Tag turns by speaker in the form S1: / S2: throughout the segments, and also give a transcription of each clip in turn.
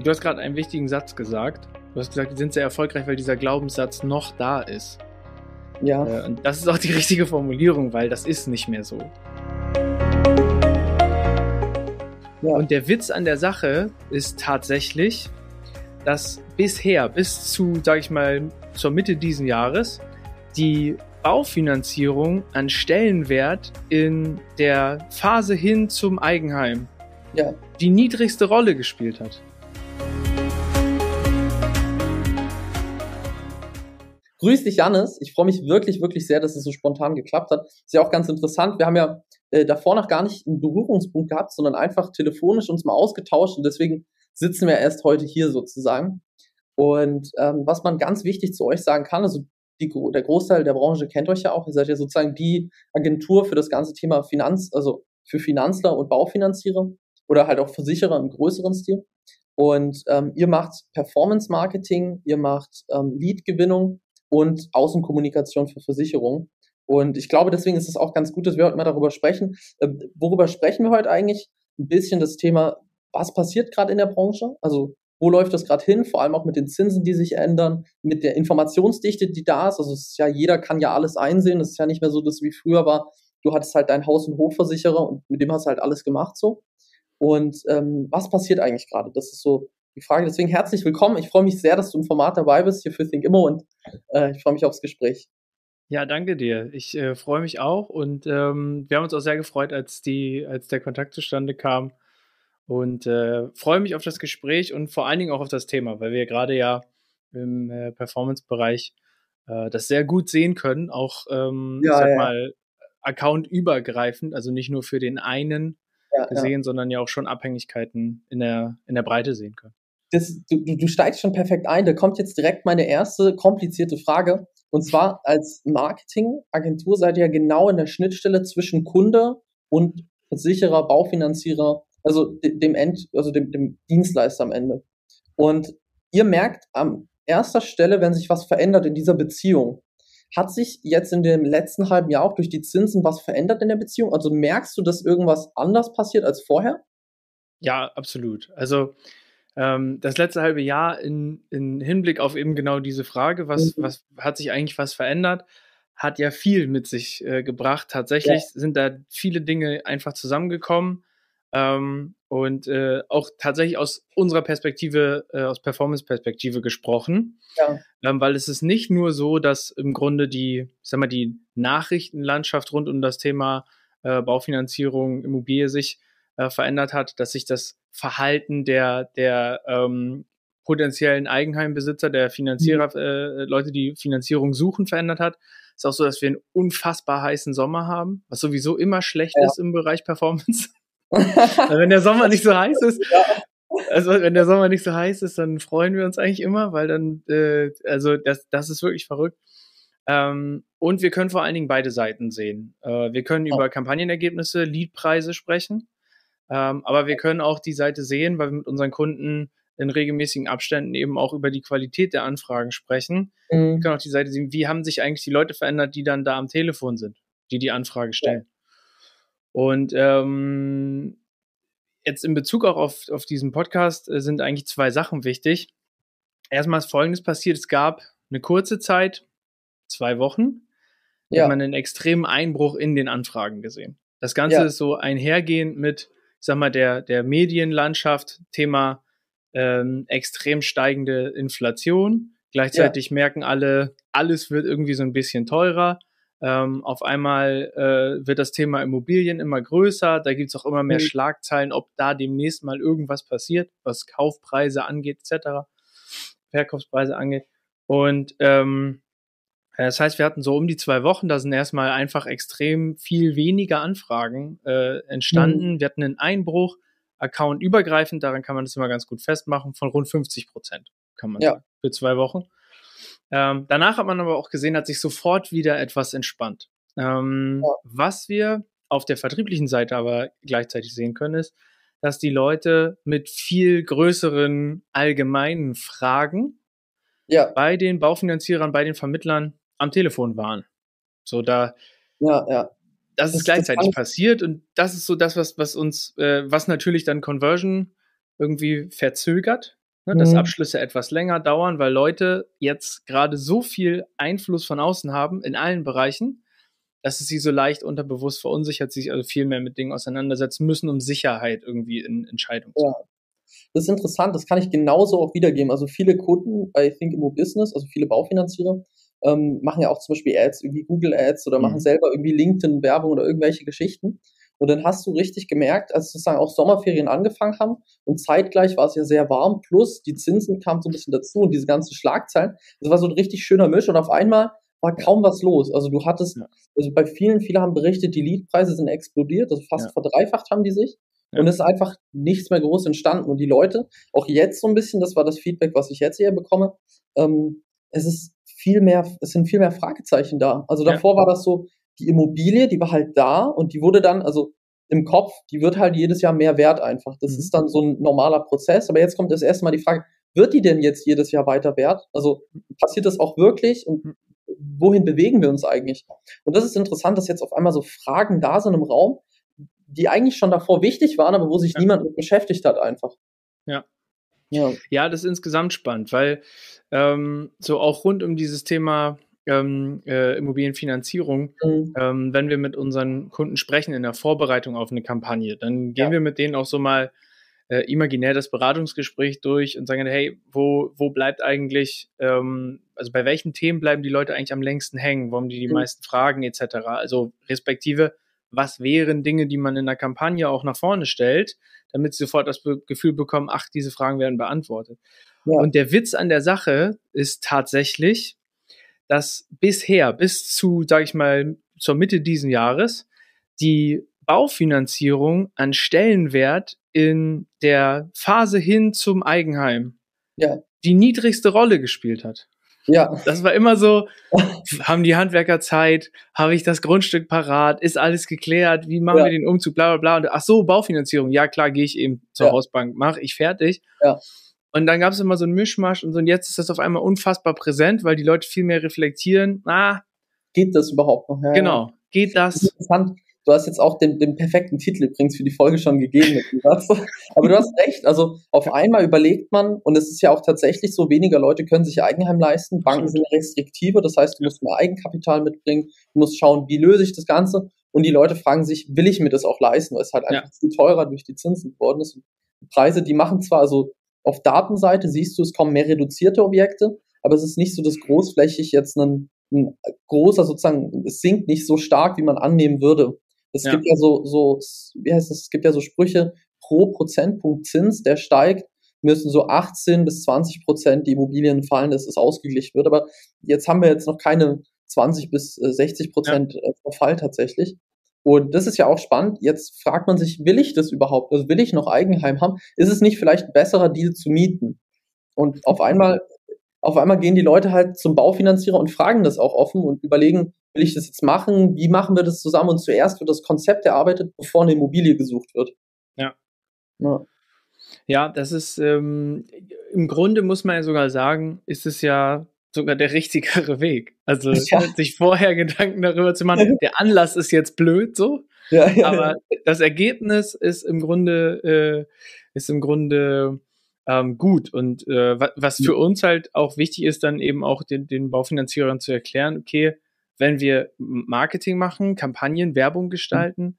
S1: Und du hast gerade einen wichtigen Satz gesagt. Du hast gesagt, die sind sehr erfolgreich, weil dieser Glaubenssatz noch da ist.
S2: Ja.
S1: Äh, und das ist auch die richtige Formulierung, weil das ist nicht mehr so. Ja. Und der Witz an der Sache ist tatsächlich, dass bisher, bis zu, sag ich mal, zur Mitte diesen Jahres, die Baufinanzierung an Stellenwert in der Phase hin zum Eigenheim ja. die niedrigste Rolle gespielt hat.
S2: Grüß dich, Jannis. Ich freue mich wirklich, wirklich sehr, dass es so spontan geklappt hat. Ist ja auch ganz interessant. Wir haben ja äh, davor noch gar nicht einen Berührungspunkt gehabt, sondern einfach telefonisch uns mal ausgetauscht und deswegen sitzen wir erst heute hier sozusagen. Und ähm, was man ganz wichtig zu euch sagen kann, also die, der Großteil der Branche kennt euch ja auch. Ihr seid ja sozusagen die Agentur für das ganze Thema Finanz, also für Finanzler und Baufinanzierer oder halt auch Versicherer im größeren Stil. Und ähm, ihr macht Performance Marketing, ihr macht ähm, Lead-Gewinnung und Außenkommunikation für Versicherungen. Und ich glaube, deswegen ist es auch ganz gut, dass wir heute mal darüber sprechen. Äh, worüber sprechen wir heute eigentlich? Ein bisschen das Thema, was passiert gerade in der Branche? Also wo läuft das gerade hin? Vor allem auch mit den Zinsen, die sich ändern, mit der Informationsdichte, die da ist. Also es ist ja, jeder kann ja alles einsehen. Es ist ja nicht mehr so, dass wie früher war, du hattest halt dein Haus- und Hofversicherer und mit dem hast du halt alles gemacht so. Und ähm, was passiert eigentlich gerade? Das ist so die Frage. Deswegen herzlich willkommen. Ich freue mich sehr, dass du im Format dabei bist hier für Think Immo und äh, ich freue mich aufs Gespräch.
S1: Ja, danke dir. Ich äh, freue mich auch und ähm, wir haben uns auch sehr gefreut, als die, als der Kontakt zustande kam und äh, freue mich auf das Gespräch und vor allen Dingen auch auf das Thema, weil wir gerade ja im äh, Performance-Bereich äh, das sehr gut sehen können, auch ähm, ja, ich sag ja. mal accountübergreifend, also nicht nur für den einen ja, gesehen, sondern ja auch schon Abhängigkeiten in der in der Breite sehen können.
S2: Das, du, du steigst schon perfekt ein. Da kommt jetzt direkt meine erste komplizierte Frage. Und zwar als Marketingagentur seid ihr ja genau in der Schnittstelle zwischen Kunde und Versicherer, Baufinanzierer, also dem End, also dem, dem Dienstleister am Ende. Und ihr merkt an erster Stelle, wenn sich was verändert in dieser Beziehung. Hat sich jetzt in dem letzten halben Jahr auch durch die Zinsen was verändert in der Beziehung? Also merkst du, dass irgendwas anders passiert als vorher?
S1: Ja, absolut. Also ähm, das letzte halbe Jahr in, in Hinblick auf eben genau diese Frage, was, mhm. was hat sich eigentlich was verändert, hat ja viel mit sich äh, gebracht. Tatsächlich ja. sind da viele Dinge einfach zusammengekommen. Ähm, und äh, auch tatsächlich aus unserer Perspektive, äh, aus Performance-Perspektive gesprochen. Ja. Ähm, weil es ist nicht nur so, dass im Grunde die, sag mal, die Nachrichtenlandschaft rund um das Thema äh, Baufinanzierung, Immobilie sich äh, verändert hat, dass sich das Verhalten der, der ähm, potenziellen Eigenheimbesitzer, der Finanzierer, mhm. äh, Leute, die Finanzierung suchen, verändert hat. Es ist auch so, dass wir einen unfassbar heißen Sommer haben, was sowieso immer schlecht ja. ist im Bereich Performance. Wenn der Sommer nicht so heiß ist, also wenn der Sommer nicht so heiß ist, dann freuen wir uns eigentlich immer, weil dann, äh, also das, das ist wirklich verrückt. Ähm, und wir können vor allen Dingen beide Seiten sehen. Äh, wir können über Kampagnenergebnisse, Leadpreise sprechen. Ähm, aber wir können auch die Seite sehen, weil wir mit unseren Kunden in regelmäßigen Abständen eben auch über die Qualität der Anfragen sprechen. Mhm. Wir können auch die Seite sehen, wie haben sich eigentlich die Leute verändert, die dann da am Telefon sind, die die Anfrage stellen. Ja. Und ähm, jetzt in Bezug auch auf, auf diesen Podcast äh, sind eigentlich zwei Sachen wichtig. Erstmal ist Folgendes passiert. Es gab eine kurze Zeit, zwei Wochen, ja. hat man einen extremen Einbruch in den Anfragen gesehen. Das Ganze ja. ist so einhergehend mit sag mal, der, der Medienlandschaft, Thema ähm, extrem steigende Inflation. Gleichzeitig ja. merken alle, alles wird irgendwie so ein bisschen teurer. Ähm, auf einmal äh, wird das Thema Immobilien immer größer. Da gibt's auch immer mehr mhm. Schlagzeilen, ob da demnächst mal irgendwas passiert, was Kaufpreise angeht, etc., Verkaufspreise angeht. Und ähm, äh, das heißt, wir hatten so um die zwei Wochen, da sind erstmal einfach extrem viel weniger Anfragen äh, entstanden. Mhm. Wir hatten einen Einbruch, Account übergreifend, daran kann man das immer ganz gut festmachen, von rund 50 Prozent, kann man ja. sagen, für zwei Wochen. Ähm, danach hat man aber auch gesehen, hat sich sofort wieder etwas entspannt. Ähm, ja. Was wir auf der vertrieblichen Seite aber gleichzeitig sehen können, ist, dass die Leute mit viel größeren allgemeinen Fragen ja. bei den Baufinanzierern, bei den Vermittlern am Telefon waren. So da. Ja, ja. Das, das ist gleichzeitig das passiert und das ist so das, was, was uns, äh, was natürlich dann Conversion irgendwie verzögert. ne, dass mhm. Abschlüsse etwas länger dauern, weil Leute jetzt gerade so viel Einfluss von außen haben in allen Bereichen, dass es sie so leicht unterbewusst verunsichert, sich also viel mehr mit Dingen auseinandersetzen müssen, um Sicherheit irgendwie in Entscheidungen zu haben.
S2: Das ist interessant, das kann ich genauso auch wiedergeben. Also viele Kunden bei Think Immo Business, also viele Baufinanzierer, ähm, machen ja auch zum Beispiel Ads, irgendwie Google Ads oder mhm. machen selber irgendwie LinkedIn-Werbung oder irgendwelche Geschichten. Und dann hast du richtig gemerkt, als sozusagen auch Sommerferien angefangen haben und zeitgleich war es ja sehr warm, plus die Zinsen kamen so ein bisschen dazu und diese ganzen Schlagzeilen. Das war so ein richtig schöner Misch und auf einmal war kaum was los. Also du hattest, ja. also bei vielen, viele haben berichtet, die Leadpreise sind explodiert, also fast ja. verdreifacht haben die sich. Ja. Und es ist einfach nichts mehr groß entstanden. Und die Leute, auch jetzt so ein bisschen, das war das Feedback, was ich jetzt hier bekomme, ähm, es ist viel mehr, es sind viel mehr Fragezeichen da. Also davor war das so, die Immobilie, die war halt da und die wurde dann, also im Kopf, die wird halt jedes Jahr mehr wert einfach. Das mhm. ist dann so ein normaler Prozess. Aber jetzt kommt das erste Mal die Frage, wird die denn jetzt jedes Jahr weiter wert? Also passiert das auch wirklich und mhm. wohin bewegen wir uns eigentlich? Und das ist interessant, dass jetzt auf einmal so Fragen da sind im Raum, die eigentlich schon davor wichtig waren, aber wo sich ja. niemand mit beschäftigt hat einfach.
S1: Ja. Ja. ja, das ist insgesamt spannend, weil ähm, so auch rund um dieses Thema ähm, äh, Immobilienfinanzierung, mhm. ähm, wenn wir mit unseren Kunden sprechen in der Vorbereitung auf eine Kampagne, dann gehen ja. wir mit denen auch so mal äh, imaginär das Beratungsgespräch durch und sagen, hey, wo, wo bleibt eigentlich, ähm, also bei welchen Themen bleiben die Leute eigentlich am längsten hängen, haben die die mhm. meisten Fragen etc. Also respektive, was wären Dinge, die man in der Kampagne auch nach vorne stellt, damit sie sofort das Be Gefühl bekommen, ach, diese Fragen werden beantwortet. Ja. Und der Witz an der Sache ist tatsächlich, dass bisher, bis zu, sage ich mal, zur Mitte diesen Jahres, die Baufinanzierung an Stellenwert in der Phase hin zum Eigenheim ja. die niedrigste Rolle gespielt hat. Ja. Das war immer so, haben die Handwerker Zeit, habe ich das Grundstück parat, ist alles geklärt, wie machen ja. wir den Umzug, bla bla bla. Und, ach so, Baufinanzierung, ja klar, gehe ich eben zur ja. Hausbank, mache ich fertig. Ja. Und dann gab es immer so einen Mischmasch und so, und jetzt ist das auf einmal unfassbar präsent, weil die Leute viel mehr reflektieren. Ah,
S2: geht das überhaupt noch?
S1: Ja, genau, geht das?
S2: Interessant. Du hast jetzt auch den, den perfekten Titel übrigens für die Folge schon gegeben. Aber du hast recht. Also auf einmal überlegt man, und es ist ja auch tatsächlich so, weniger Leute können sich Eigenheim leisten. Banken sind restriktiver, das heißt, du musst mehr Eigenkapital mitbringen, du musst schauen, wie löse ich das Ganze. Und die Leute fragen sich, will ich mir das auch leisten, weil es halt einfach ja. viel teurer durch die Zinsen geworden ist. Und die Preise, die machen zwar, also auf Datenseite siehst du, es kommen mehr reduzierte Objekte, aber es ist nicht so, dass großflächig jetzt ein, ein großer sozusagen, es sinkt nicht so stark, wie man annehmen würde. Es ja. gibt ja so, so, wie heißt das, es gibt ja so Sprüche, pro Prozentpunkt Zins, der steigt, müssen so 18 bis 20 Prozent die Immobilien fallen, dass es ausgeglichen wird. Aber jetzt haben wir jetzt noch keine 20 bis 60 äh, Prozent ja. Äh, Verfall tatsächlich. Und das ist ja auch spannend. Jetzt fragt man sich, will ich das überhaupt? Also will ich noch Eigenheim haben? Ist es nicht vielleicht ein besserer Deal zu mieten? Und auf einmal, auf einmal gehen die Leute halt zum Baufinanzierer und fragen das auch offen und überlegen, will ich das jetzt machen? Wie machen wir das zusammen? Und zuerst wird das Konzept erarbeitet, bevor eine Immobilie gesucht wird.
S1: Ja. Ja, ja das ist, ähm, im Grunde muss man ja sogar sagen, ist es ja sogar der richtigere Weg. Also ja. sich vorher Gedanken darüber zu machen, der Anlass ist jetzt blöd so, ja, ja, aber das Ergebnis ist im Grunde äh, ist im Grunde ähm, gut und äh, was für uns halt auch wichtig ist, dann eben auch den, den Baufinanzierern zu erklären, okay, wenn wir Marketing machen, Kampagnen, Werbung gestalten, mhm.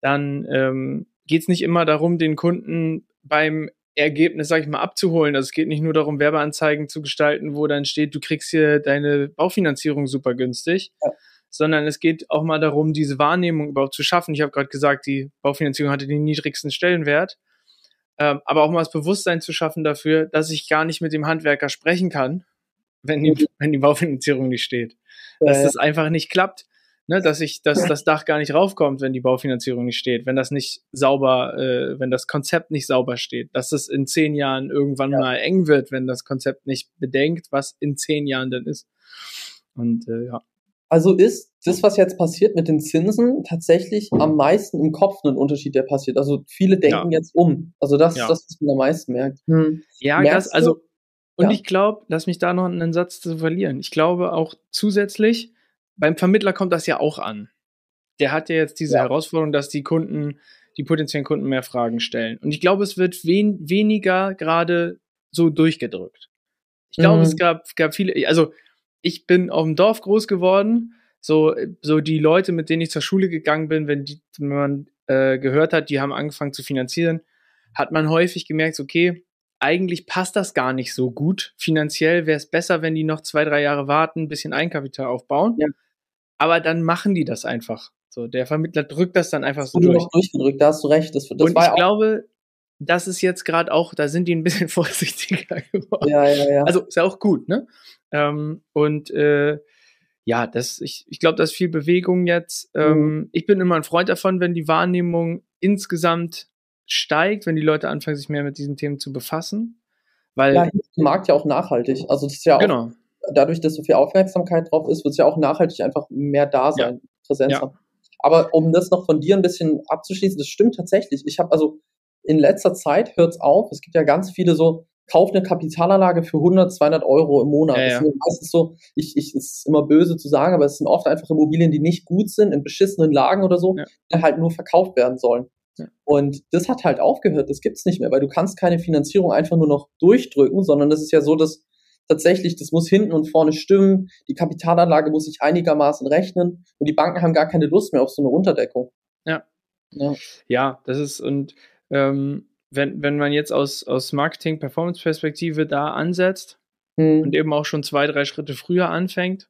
S1: dann ähm, geht es nicht immer darum, den Kunden beim Ergebnis, sag ich mal, abzuholen. Also es geht nicht nur darum, Werbeanzeigen zu gestalten, wo dann steht, du kriegst hier deine Baufinanzierung super günstig, ja. sondern es geht auch mal darum, diese Wahrnehmung überhaupt zu schaffen. Ich habe gerade gesagt, die Baufinanzierung hatte den niedrigsten Stellenwert, ähm, aber auch mal das Bewusstsein zu schaffen dafür, dass ich gar nicht mit dem Handwerker sprechen kann, wenn die, mhm. wenn die Baufinanzierung nicht steht. Dass das einfach nicht klappt ne, dass ich, dass das Dach gar nicht raufkommt, wenn die Baufinanzierung nicht steht, wenn das nicht sauber, äh, wenn das Konzept nicht sauber steht, dass es in zehn Jahren irgendwann ja. mal eng wird, wenn das Konzept nicht bedenkt, was in zehn Jahren dann ist. Und äh, ja.
S2: Also ist das, was jetzt passiert mit den Zinsen, tatsächlich am meisten im Kopf ein Unterschied, der passiert. Also viele denken ja. jetzt um. Also das ja. ist das, was man am meisten merkt. Hm.
S1: Ja, das, also, und ja. ich glaube, lass mich da noch einen Satz zu verlieren. Ich glaube auch zusätzlich, beim Vermittler kommt das ja auch an. Der hat ja jetzt diese ja. Herausforderung, dass die Kunden, die potenziellen Kunden mehr Fragen stellen. Und ich glaube, es wird wen, weniger gerade so durchgedrückt. Ich glaube, mhm. es gab, gab viele, also ich bin auf dem Dorf groß geworden, so, so die Leute, mit denen ich zur Schule gegangen bin, wenn, die, wenn man äh, gehört hat, die haben angefangen zu finanzieren, hat man häufig gemerkt, okay, eigentlich passt das gar nicht so gut. Finanziell wäre es besser, wenn die noch zwei, drei Jahre warten, ein bisschen Eigenkapital aufbauen. Ja. Aber dann machen die das einfach. So, der Vermittler drückt das dann einfach so durch.
S2: durchgedrückt, da hast du recht. Das, das
S1: Und ich glaube, das ist jetzt gerade auch, da sind die ein bisschen vorsichtiger geworden.
S2: Ja, ja, ja.
S1: Also ist ja auch gut, ne? Ähm, und äh, ja, das, ich, ich glaube, da ist viel Bewegung jetzt. Ähm, mhm. Ich bin immer ein Freund davon, wenn die Wahrnehmung insgesamt steigt, wenn die Leute anfangen, sich mehr mit diesen Themen zu befassen. Weil
S2: ja, Markt ja auch nachhaltig. Also das ist ja auch, genau. dadurch, dass so viel Aufmerksamkeit drauf ist, wird es ja auch nachhaltig einfach mehr da sein, ja. Präsenz ja. haben. Aber um das noch von dir ein bisschen abzuschließen, das stimmt tatsächlich. Ich habe also in letzter Zeit hört es auf. Es gibt ja ganz viele so, kauf eine Kapitalanlage für 100, 200 Euro im Monat. Ja, ja. Das ist meistens so, ich, ich, ist immer böse zu sagen, aber es sind oft einfach Immobilien, die nicht gut sind, in beschissenen Lagen oder so, ja. die halt nur verkauft werden sollen. Und das hat halt aufgehört, das gibt's nicht mehr, weil du kannst keine Finanzierung einfach nur noch durchdrücken, sondern das ist ja so, dass tatsächlich, das muss hinten und vorne stimmen, die Kapitalanlage muss sich einigermaßen rechnen und die Banken haben gar keine Lust mehr auf so eine Unterdeckung.
S1: Ja. Ja, ja das ist, und ähm, wenn, wenn man jetzt aus, aus Marketing-Performance-Perspektive da ansetzt hm. und eben auch schon zwei, drei Schritte früher anfängt,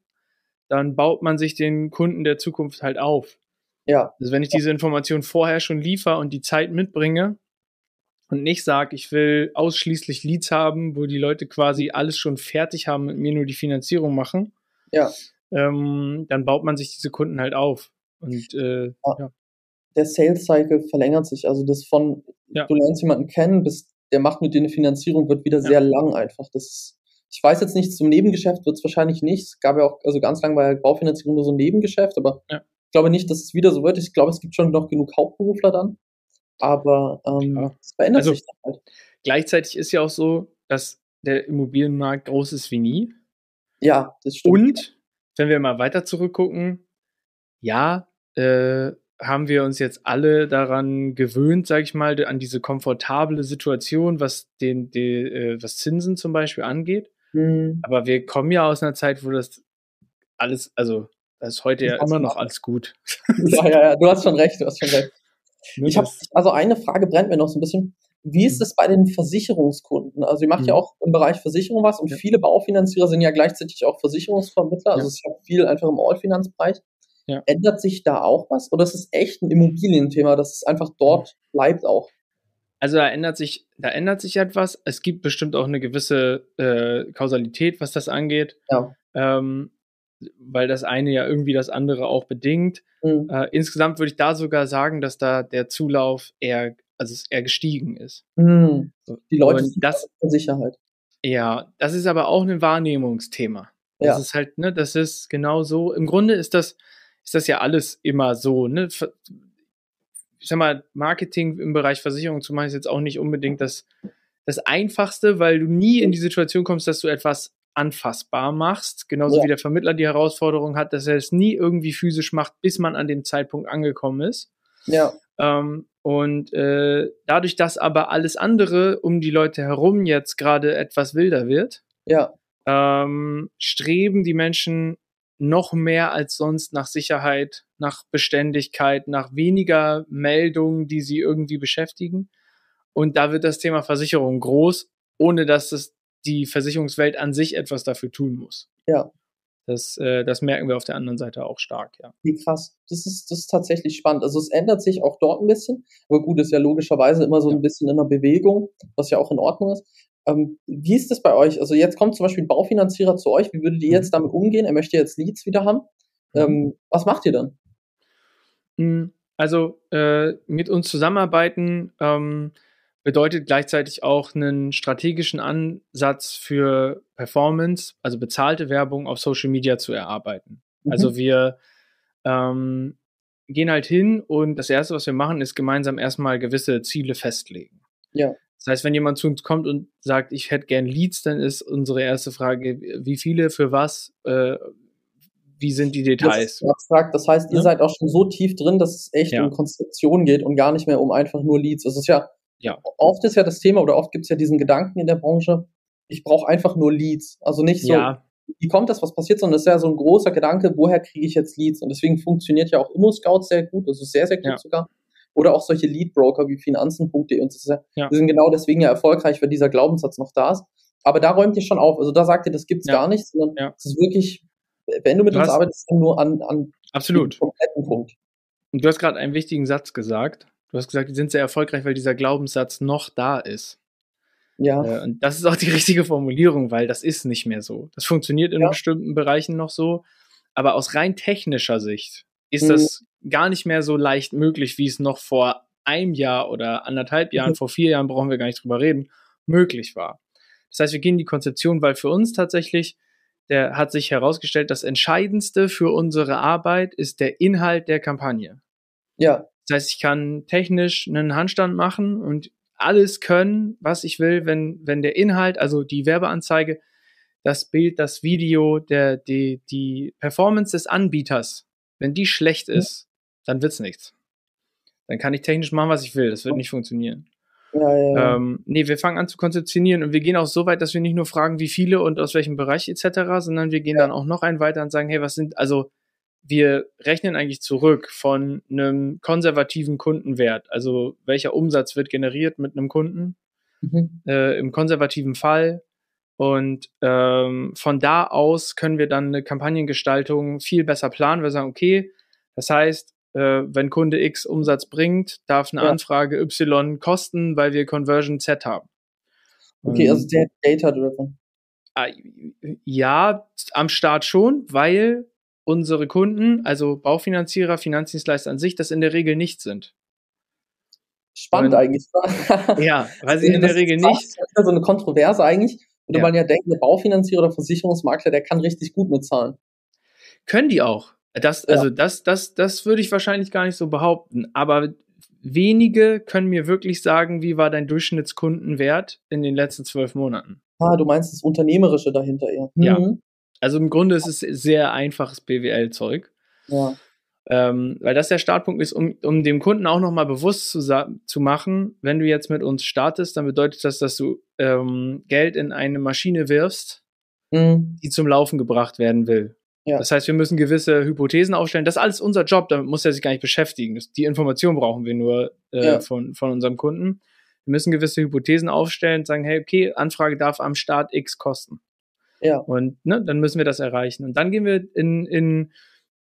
S1: dann baut man sich den Kunden der Zukunft halt auf. Ja. Also wenn ich diese Information vorher schon liefere und die Zeit mitbringe und nicht sage, ich will ausschließlich Leads haben, wo die Leute quasi alles schon fertig haben und mir nur die Finanzierung machen,
S2: ja.
S1: Ähm, dann baut man sich diese Kunden halt auf. Und äh, ja. ja.
S2: Der Sales Cycle verlängert sich. Also das von, ja. du lernst jemanden kennen, bis der macht mit dir eine Finanzierung, wird wieder sehr lang einfach. Das ich weiß jetzt nicht, zum Nebengeschäft wird es wahrscheinlich nicht. Es gab ja auch, also ganz lang war ja Baufinanzierung nur so ein Nebengeschäft, aber ja glaube nicht, dass es wieder so wird. Ich glaube, es gibt schon noch genug Hauptberufler dann. Aber ähm, ja. es verändert also, sich
S1: halt. Gleichzeitig ist ja auch so, dass der Immobilienmarkt groß ist wie nie.
S2: Ja, das stimmt.
S1: Und wenn wir mal weiter zurückgucken, ja, äh, haben wir uns jetzt alle daran gewöhnt, sage ich mal, an diese komfortable Situation, was den, die, äh, was Zinsen zum Beispiel angeht. Mhm. Aber wir kommen ja aus einer Zeit, wo das alles, also das ist heute ja immer noch alles gut.
S2: Ja, ja, ja, du hast schon recht, du hast schon recht. Ich habe also eine Frage brennt mir noch so ein bisschen. Wie ist mhm. es bei den Versicherungskunden? Also ihr macht mhm. ja auch im Bereich Versicherung was und ja. viele Baufinanzierer sind ja gleichzeitig auch Versicherungsvermittler. Also ja. es ist ja viel einfach im Allfinanzbereich. Ja. Ändert sich da auch was? Oder ist es echt ein Immobilienthema, dass es einfach dort bleibt auch?
S1: Also da ändert sich, da ändert sich etwas. Es gibt bestimmt auch eine gewisse äh, Kausalität, was das angeht. Ja. Ähm, weil das eine ja irgendwie das andere auch bedingt. Mhm. Äh, insgesamt würde ich da sogar sagen, dass da der Zulauf eher, also eher gestiegen ist.
S2: Mhm. Die Leute sind das Sicherheit.
S1: Ja, das ist aber auch ein Wahrnehmungsthema. Das ja. ist halt, ne, das ist genau so. Im Grunde ist das, ist das ja alles immer so, ne? Ich sag mal, Marketing im Bereich Versicherung zu machen ist jetzt auch nicht unbedingt das, das Einfachste, weil du nie in die Situation kommst, dass du etwas anfassbar machst. Genauso ja. wie der Vermittler die Herausforderung hat, dass er es nie irgendwie physisch macht, bis man an dem Zeitpunkt angekommen ist.
S2: Ja.
S1: Ähm, und äh, dadurch, dass aber alles andere um die Leute herum jetzt gerade etwas wilder wird,
S2: ja.
S1: ähm, streben die Menschen noch mehr als sonst nach Sicherheit, nach Beständigkeit, nach weniger Meldungen, die sie irgendwie beschäftigen. Und da wird das Thema Versicherung groß, ohne dass es die Versicherungswelt an sich etwas dafür tun muss.
S2: Ja.
S1: Das, äh, das merken wir auf der anderen Seite auch stark, ja.
S2: Wie krass. Das ist, das ist tatsächlich spannend. Also es ändert sich auch dort ein bisschen, aber gut, ist ja logischerweise immer so ein bisschen in der Bewegung, was ja auch in Ordnung ist. Ähm, wie ist das bei euch? Also jetzt kommt zum Beispiel ein Baufinanzierer zu euch. Wie würdet ihr mhm. jetzt damit umgehen? Er möchte jetzt Leads wieder haben. Mhm. Ähm, was macht ihr dann?
S1: Hm, also äh, mit uns zusammenarbeiten ähm, bedeutet gleichzeitig auch einen strategischen Ansatz für Performance, also bezahlte Werbung auf Social Media zu erarbeiten. Mhm. Also wir ähm, gehen halt hin und das Erste, was wir machen, ist gemeinsam erstmal gewisse Ziele festlegen.
S2: Ja.
S1: Das heißt, wenn jemand zu uns kommt und sagt, ich hätte gern Leads, dann ist unsere erste Frage, wie viele, für was, äh, wie sind die Details?
S2: Das, abstrakt. das heißt, ihr ja? seid auch schon so tief drin, dass es echt ja. um Konstruktion geht und gar nicht mehr um einfach nur Leads. Es ist ja
S1: ja.
S2: Oft ist ja das Thema oder oft gibt es ja diesen Gedanken in der Branche, ich brauche einfach nur Leads. Also nicht so,
S1: Ja,
S2: wie kommt das, was passiert, sondern es ist ja so ein großer Gedanke, woher kriege ich jetzt Leads? Und deswegen funktioniert ja auch Immo-Scout sehr gut, also sehr, sehr gut
S1: Ja.
S2: sogar. Oder auch solche Lead-Broker wie Finanzen.de und das ist ja, die sind genau deswegen ja erfolgreich, weil dieser Glaubenssatz noch da ist. Aber da räumt ihr schon auf. Also da sagt ihr, das gibt's
S1: Ja.
S2: gar nicht, sondern es ist wirklich, wenn du mit
S1: Du
S2: uns
S1: hast-
S2: arbeitest, dann nur an, an
S1: absolut.
S2: kompletten Punkt.
S1: Und du hast gerade einen wichtigen Satz gesagt. Du hast gesagt, die sind sehr erfolgreich, weil dieser Glaubenssatz noch da ist.
S2: Ja.
S1: Äh, und das ist auch die richtige Formulierung, weil das ist nicht mehr so. Das funktioniert in
S2: Ja.
S1: bestimmten Bereichen noch so. Aber aus rein technischer Sicht ist
S2: Mhm.
S1: das gar nicht mehr so leicht möglich, wie es noch vor einem Jahr oder anderthalb Jahren,
S2: Mhm.
S1: vor vier Jahren brauchen wir gar nicht drüber reden, möglich war. Das heißt, wir gehen in die Konzeption, weil für uns tatsächlich, der hat sich herausgestellt, das Entscheidendste für unsere Arbeit ist der Inhalt der Kampagne.
S2: Ja.
S1: Das heißt, ich kann technisch einen Handstand machen und alles können, was ich will, wenn, wenn der Inhalt, also die Werbeanzeige, das Bild, das Video, der, die, die Performance des Anbieters, wenn die schlecht ist, dann wird's nichts. Dann kann ich technisch machen, was ich will. Das wird nicht funktionieren.
S2: Ja, ja, ja.
S1: Ähm, nee, wir fangen an zu konzeptionieren und wir gehen auch so weit, dass wir nicht nur fragen, wie viele und aus welchem Bereich etc., sondern wir gehen dann auch noch einen weiter und sagen, hey, was sind, also wir rechnen eigentlich zurück von einem konservativen Kundenwert, also welcher Umsatz wird generiert mit einem Kunden
S2: Mhm.
S1: äh, im konservativen Fall. Und ähm, von da aus können wir dann eine Kampagnengestaltung viel besser planen. Wir sagen, okay, das heißt, äh, wenn Kunde X Umsatz bringt, darf eine
S2: Ja.
S1: Anfrage Y kosten, weil wir Conversion Z haben.
S2: Okay, also der Data-Driven.
S1: Ah, Ja, am Start schon, weil unsere Kunden, also Baufinanzierer, Finanzdienstleister an sich, das in der Regel nicht sind.
S2: Spannend
S1: Und-
S2: eigentlich.
S1: Ja, weil sie in der
S2: Das
S1: Regel
S2: ist auch
S1: nicht.
S2: so eine Kontroverse eigentlich. Würde
S1: Ja.
S2: man ja denken, der Baufinanzierer oder Versicherungsmakler, der kann richtig gut mitzahlen.
S1: Können die auch. Das,
S2: Ja.
S1: also das, das, das würde ich wahrscheinlich gar nicht so behaupten. Aber wenige können mir wirklich sagen, wie war dein Durchschnittskundenwert in den letzten zwölf Monaten.
S2: Ah, du meinst das Unternehmerische dahinter eher.
S1: Ja. Also im Grunde ist es sehr einfaches BWL-Zeug.
S2: Ja.
S1: Ähm, weil das der Startpunkt ist, um, um dem Kunden auch nochmal bewusst zu, zu machen, wenn du jetzt mit uns startest, dann bedeutet das, dass du ähm, Geld in eine Maschine wirfst,
S2: Mhm.
S1: die zum Laufen gebracht werden will.
S2: Ja.
S1: Das heißt, wir müssen gewisse Hypothesen aufstellen. Das ist alles unser Job, damit muss er sich gar nicht beschäftigen. Das, die Information brauchen wir nur äh,
S2: Ja.
S1: von, von unserem Kunden. Wir müssen gewisse Hypothesen aufstellen und sagen, hey, okay, Anfrage darf am Start X kosten.
S2: Ja.
S1: Und ne, dann müssen wir das erreichen. Und dann gehen wir in, in,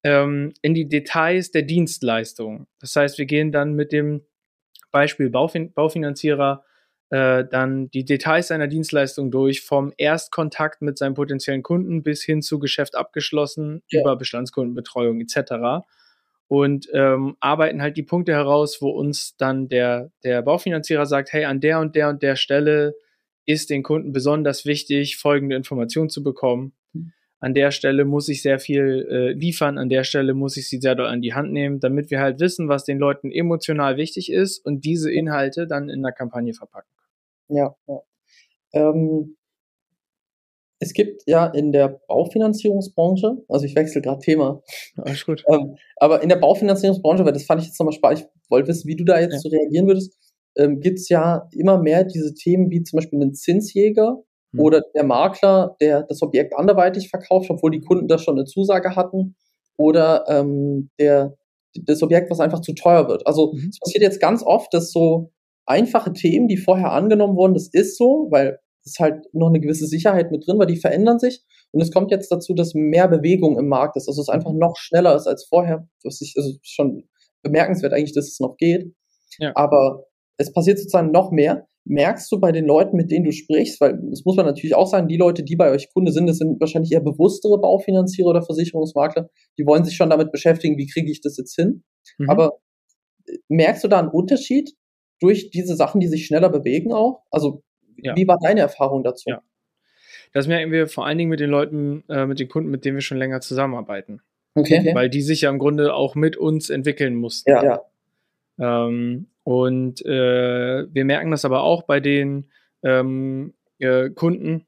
S1: ähm, in die Details der Dienstleistung. Das heißt, wir gehen dann mit dem Beispiel Baufin Baufinanzierer äh, dann die Details seiner Dienstleistung durch, vom Erstkontakt mit seinem potenziellen Kunden bis hin zu Geschäft abgeschlossen,
S2: Ja.
S1: über Bestandskundenbetreuung etc. Und ähm, arbeiten halt die Punkte heraus, wo uns dann der, der Baufinanzierer sagt, hey, an der und der und der Stelle ist den Kunden besonders wichtig, folgende Informationen zu bekommen. An der Stelle muss ich sehr viel äh, liefern, an der Stelle muss ich sie sehr doll an die Hand nehmen, damit wir halt wissen, was den Leuten emotional wichtig ist und diese Inhalte dann in der Kampagne verpacken.
S2: Ja, ja. Ähm, es gibt ja in der Baufinanzierungsbranche, also ich wechsle gerade Thema,
S1: Alles gut.
S2: ähm, aber in der Baufinanzierungsbranche, weil das fand ich jetzt nochmal spannend, ich wollte wissen, wie du da jetzt
S1: Ja.
S2: so reagieren würdest, ähm, gibt es ja immer mehr diese Themen wie zum Beispiel einen Zinsjäger
S1: Hm.
S2: oder der Makler, der das Objekt anderweitig verkauft, obwohl die Kunden da schon eine Zusage hatten, oder ähm, der das Objekt, was einfach zu teuer wird. Also
S1: Mhm.
S2: es passiert jetzt ganz oft, dass so einfache Themen, die vorher angenommen wurden, das ist so, weil es halt noch eine gewisse Sicherheit mit drin war, die verändern sich. Und es kommt jetzt dazu, dass mehr Bewegung im Markt ist. Also es einfach noch schneller ist als vorher. Was ich, also schon bemerkenswert eigentlich, dass es noch geht.
S1: Ja.
S2: Aber es passiert sozusagen noch mehr. Merkst du bei den Leuten, mit denen du sprichst, weil das muss man natürlich auch sagen, die Leute, die bei euch Kunde sind, das sind wahrscheinlich eher bewusstere Baufinanzierer oder Versicherungsmakler, die wollen sich schon damit beschäftigen, wie kriege ich das jetzt hin.
S1: Mhm.
S2: Aber äh, merkst du da einen Unterschied durch diese Sachen, die sich schneller bewegen auch? Also,
S1: Ja.
S2: wie war deine Erfahrung dazu?
S1: Ja. Das merken wir vor allen Dingen mit den Leuten, äh, mit den Kunden, mit denen wir schon länger zusammenarbeiten.
S2: Okay.
S1: Weil die sich ja im Grunde auch mit uns entwickeln mussten.
S2: Ja, ja.
S1: Ähm, und äh, wir merken das aber auch bei den ähm, äh, Kunden,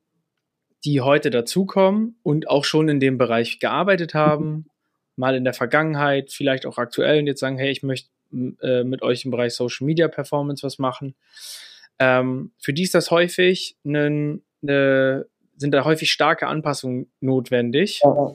S1: die heute dazukommen und auch schon in dem Bereich gearbeitet haben, mal in der Vergangenheit, vielleicht auch aktuell und jetzt sagen, hey, ich möchte äh, mit euch im Bereich Social Media Performance was machen. Ähm, für die ist das häufig ein, äh, sind da häufig starke Anpassungen notwendig,
S2: Ja.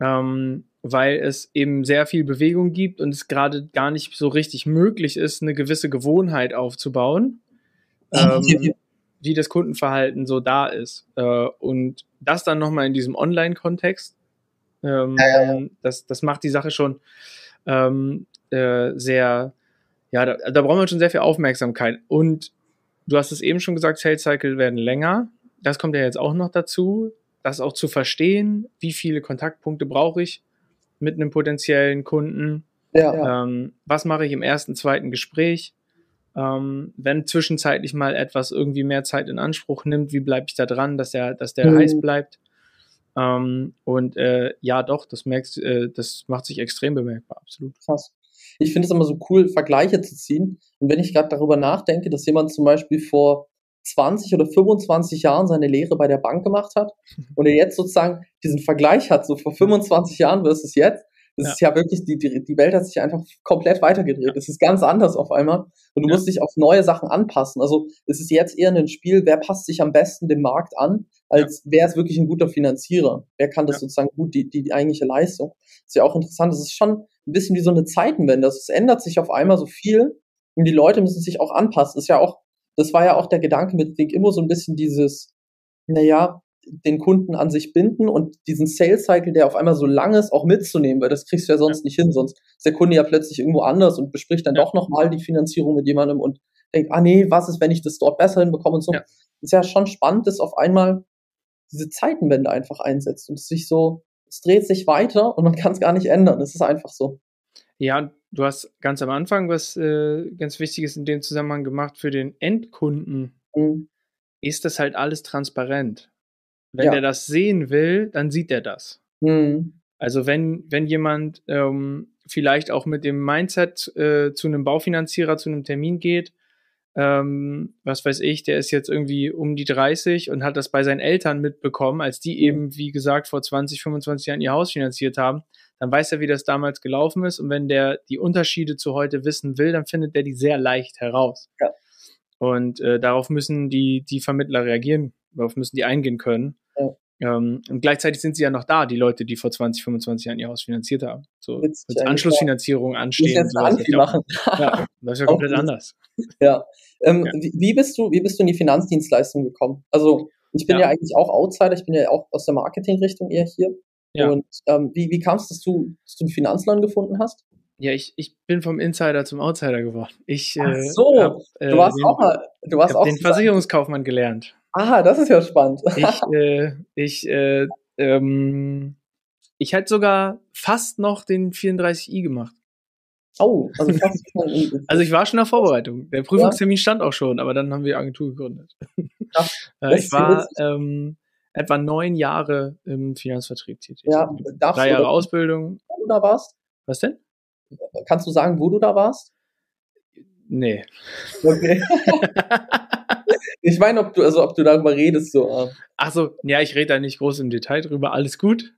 S1: ähm, weil es eben sehr viel Bewegung gibt und es gerade gar nicht so richtig möglich ist, eine gewisse Gewohnheit aufzubauen, ähm, wie das Kundenverhalten so da ist. Äh, und das dann nochmal in diesem Online-Kontext, ähm,
S2: Ja, ja,
S1: Das, das macht die Sache schon ähm, äh, sehr, ja, da, da braucht man schon sehr viel Aufmerksamkeit. Und du hast es eben schon gesagt, Sales Cycle werden länger. Das kommt ja jetzt auch noch dazu, das auch zu verstehen, wie viele Kontaktpunkte brauche ich mit einem potenziellen Kunden.
S2: ja.
S1: Ähm, was mache ich im ersten, zweiten Gespräch? Ähm, wenn zwischenzeitlich mal etwas irgendwie mehr Zeit in Anspruch nimmt, wie bleibe ich da dran, dass der, dass der
S2: Mhm.
S1: heiß bleibt? Ähm, und äh, ja, doch, das merkst, äh, das macht sich extrem bemerkbar, absolut.
S2: Krass. Ich finde es immer so cool, Vergleiche zu ziehen. Und wenn ich gerade darüber nachdenke, dass jemand zum Beispiel vor 20 oder 25 Jahren seine Lehre bei der Bank gemacht hat und er jetzt sozusagen diesen Vergleich hat, so vor 25 Jahren versus jetzt, das
S1: Ja.
S2: ist ja wirklich, die, die, Welt hat sich einfach komplett weitergedreht. Es ist ganz anders auf einmal. Und du
S1: Ja.
S2: musst dich auf neue Sachen anpassen. Also es ist jetzt eher ein Spiel, wer passt sich am besten dem Markt an, als wer ist wirklich ein guter Finanzierer. Wer kann das
S1: Ja.
S2: sozusagen gut, die, die, die eigentliche Leistung. ist ja auch interessant. Es ist schon ein bisschen wie so eine Zeitenwende. Also es ändert sich auf einmal so viel und die Leute müssen sich auch anpassen. Das ist ja auch, das war ja auch der Gedanke mit Think Immo so ein bisschen dieses, naja, den Kunden an sich binden und diesen Sales Cycle, der auf einmal so lang ist, auch mitzunehmen, weil das kriegst du ja sonst nicht hin. Sonst ist der Kunde ja plötzlich irgendwo anders und bespricht dann
S1: Ja.
S2: doch nochmal die Finanzierung mit jemandem und denkt, ah nee, was ist, wenn ich das dort besser hinbekomme und so.
S1: Ja.
S2: Ist ja schon spannend, dass auf einmal diese Zeitenwende einfach einsetzt und es sich so, es dreht sich weiter und man kann es gar nicht ändern. Es ist einfach so.
S1: Ja, du hast ganz am Anfang was äh, ganz Wichtiges in dem Zusammenhang gemacht für den Endkunden.
S2: Mhm.
S1: Ist das halt alles transparent. Wenn
S2: Ja.
S1: der das sehen will, dann sieht er das.
S2: Mhm.
S1: Also wenn, wenn jemand ähm, vielleicht auch mit dem Mindset äh, zu einem Baufinanzierer, zu einem Termin geht, ähm, was weiß ich, der ist jetzt irgendwie um die 30 und hat das bei seinen Eltern mitbekommen, als die eben, wie gesagt, vor 20, 25 Jahren ihr Haus finanziert haben, dann weiß er, wie das damals gelaufen ist. Und wenn der die Unterschiede zu heute wissen will, dann findet er die sehr leicht heraus.
S2: Ja.
S1: Und äh, darauf müssen die, die Vermittler reagieren, darauf müssen die eingehen können.
S2: Ja.
S1: Ähm, und gleichzeitig sind sie ja noch da, die Leute, die vor 20, 25 Jahren ihr Haus finanziert haben. So mit Anschlussfinanzierung
S2: Ich muss
S1: anstehen.
S2: jetzt
S1: sowas.
S2: Anti machen.
S1: Ja, das ist ja komplett anders.
S2: Ja. Ähm,
S1: Ja.
S2: Wie, wie bist du, wie bist du in die Finanzdienstleistung gekommen? Also ich bin
S1: Ja.
S2: ja. eigentlich auch Outsider, ich bin ja auch aus der Marketingrichtung eher hier.
S1: Ja.
S2: Und ähm, wie, wie kam es, dass du, dass du einen Finanzplan gefunden hast?
S1: Ja, ich, ich bin vom Insider zum Outsider geworden. Ich
S2: Ach
S1: äh,
S2: so,
S1: hab, äh,
S2: Du warst
S1: den,
S2: auch mal, du warst auch
S1: den Versicherungskaufmann gelernt.
S2: Ah, das ist ja spannend.
S1: Ich, äh, ich, äh, ähm, ich hätte sogar fast noch den 34i gemacht.
S2: Oh, also fast
S1: Also ich war schon in der Vorbereitung. Der Prüfungstermin stand auch schon, aber dann haben wir Agentur gegründet.
S2: Krass.
S1: Äh, ich war ähm, etwa neun Jahre im Finanzvertrieb tätig.
S2: ja, darfst
S1: Drei Jahre Ausbildung.
S2: wo du da warst?
S1: Was denn?
S2: Kannst du sagen, wo du da warst?
S1: Nee.
S2: Okay. ich meine, ob du, also ob du darüber redest, so. ähm,
S1: Ach so, ja, ich rede da nicht groß im Detail drüber, alles gut.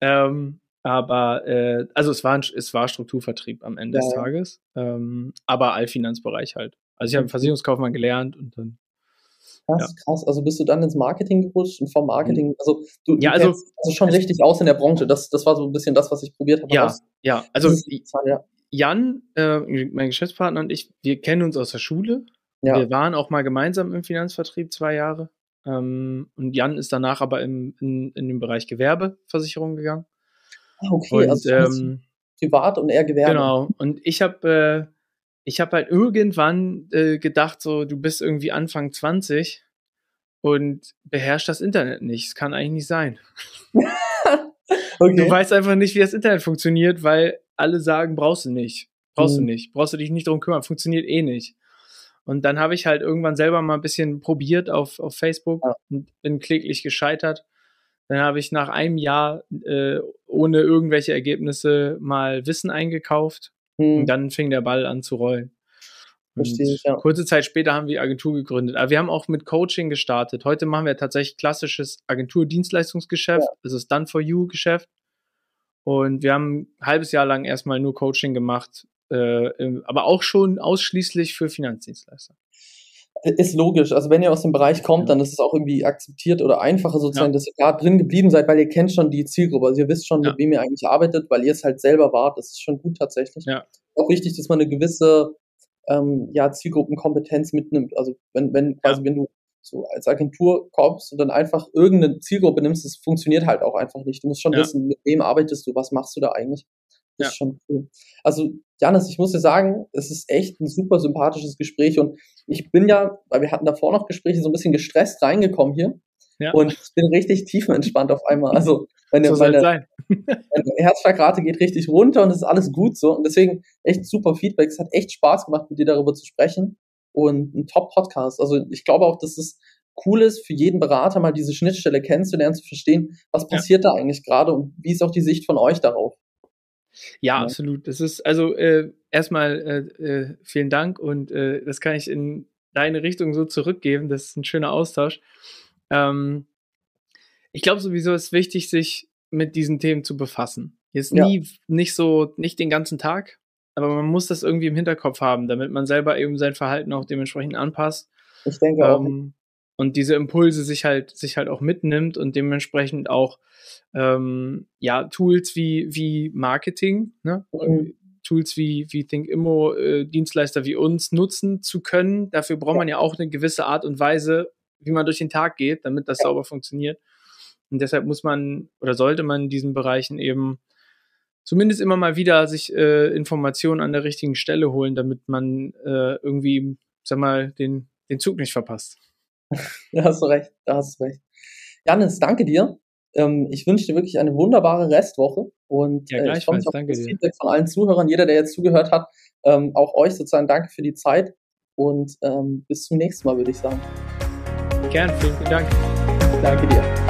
S1: Ähm, aber äh, also es war, es war Strukturvertrieb am Ende
S2: Ja,
S1: des. Tages, ähm, aber Allfinanzbereich halt. Also ich habe
S2: Mhm.
S1: Versicherungskaufmann gelernt und dann
S2: Krass, krass. Also bist du dann ins Marketing gerutscht und vom Marketing, also du,
S1: Ja,
S2: du
S1: also-
S2: also schon richtig aus in der Branche. Das, das war so ein bisschen das, was ich probiert habe.
S1: ja, ja. Also
S2: ja.
S1: Jan, äh, mein Geschäftspartner und ich, wir kennen uns aus der Schule.
S2: Ja.
S1: Wir waren auch mal gemeinsam im Finanzvertrieb zwei Jahre. Ähm, und Jan ist danach aber im, in, in den Bereich Gewerbeversicherung gegangen.
S2: Ah, okay,
S1: Und
S2: also ähm, privat und eher Gewerbe.
S1: Genau. Und ich habe äh, ich habe halt irgendwann äh, gedacht, so du bist irgendwie Anfang 20 und beherrschst das Internet nicht. Es kann eigentlich nicht sein.
S2: Okay.
S1: Du weißt einfach nicht, wie das Internet funktioniert, weil alle sagen, brauchst du nicht. Brauchst du
S2: Mhm.
S1: nicht. Brauchst du dich nicht drum kümmern. Funktioniert eh nicht. Und dann habe ich halt irgendwann selber mal ein bisschen probiert auf, auf Facebook
S2: Ja.
S1: und bin kläglich gescheitert. Dann habe ich nach einem Jahr äh, ohne irgendwelche Ergebnisse mal Wissen eingekauft.
S2: Hm,
S1: Und dann fing der Ball an zu rollen.
S2: Verstehe ich, ja.
S1: Kurze Zeit später haben wir die Agentur gegründet. Aber wir haben auch mit Coaching gestartet. Heute machen wir tatsächlich klassisches Agentur-Dienstleistungsgeschäft. Das ist Done for You-Geschäft. Und wir haben ein halbes Jahr lang erstmal nur Coaching gemacht, äh, aber auch schon ausschließlich für Finanzdienstleister.
S2: Ist logisch. Also wenn ihr aus dem Bereich kommt, dann ist es auch irgendwie akzeptiert oder einfacher sozusagen, ja. dass ihr da drin geblieben seid, weil ihr kennt schon die Zielgruppe. Also ihr wisst schon, ja. mit wem ihr eigentlich arbeitet, weil ihr es halt selber wart. Das ist schon gut tatsächlich. Ja. Auch wichtig, dass man eine gewisse ähm, ja, Zielgruppenkompetenz mitnimmt. Also wenn, wenn quasi, wenn du so als Agentur kommst und dann einfach irgendeine Zielgruppe nimmst, das funktioniert halt auch einfach nicht. Du musst schon wissen, mit wem arbeitest du, was machst du da eigentlich. Das ist schon cool. Also, Janis, ich muss dir sagen, es ist echt ein super sympathisches Gespräch und ich bin ja, weil wir hatten davor noch Gespräche, so ein bisschen gestresst reingekommen hier. Ja. Und ich bin richtig tiefenentspannt auf einmal. Also meine, so meine, meine Herzschlagrate geht richtig runter und es ist alles gut so. Und deswegen echt super Feedback. Es hat echt Spaß gemacht, mit dir darüber zu sprechen. Und ein Top-Podcast. Also ich glaube auch, dass es cool ist, für jeden Berater mal diese Schnittstelle kennenzulernen, zu verstehen, was passiert ja. da eigentlich gerade und wie ist auch die Sicht von euch darauf.
S1: Ja, ja, absolut. Das ist also äh, erstmal äh, äh, vielen Dank und äh, das kann ich in deine Richtung so zurückgeben. Das ist ein schöner Austausch. Ähm, ich glaube sowieso ist wichtig, sich mit diesen Themen zu befassen. Jetzt nie, ja. nicht so, nicht den ganzen Tag, aber man muss das irgendwie im Hinterkopf haben, damit man selber eben sein Verhalten auch dementsprechend anpasst.
S2: Ich denke ähm,
S1: auch. Und diese Impulse sich halt, sich halt auch mitnimmt und dementsprechend auch ähm, ja, Tools wie, wie Marketing, ne? Mhm. Tools wie, wie ThinkImmo, äh, Dienstleister wie uns nutzen zu können. Dafür braucht man ja auch eine gewisse Art und Weise, wie man durch den Tag geht, damit das sauber funktioniert. Und deshalb muss man oder sollte man in diesen Bereichen eben zumindest immer mal wieder sich äh, Informationen an der richtigen Stelle holen, damit man äh, irgendwie, sag mal, den, den Zug nicht verpasst.
S2: Da hast du recht, da hast du recht. Janis, danke dir. Ähm, ich wünsche dir wirklich eine wunderbare Restwoche und ja, äh, ich freue mich auf das Feedback von allen Zuhörern, jeder, der jetzt zugehört hat. Ähm, auch euch sozusagen danke für die Zeit und ähm, bis zum nächsten Mal, würde ich sagen.
S1: Gern, vielen Dank.
S2: Danke dir.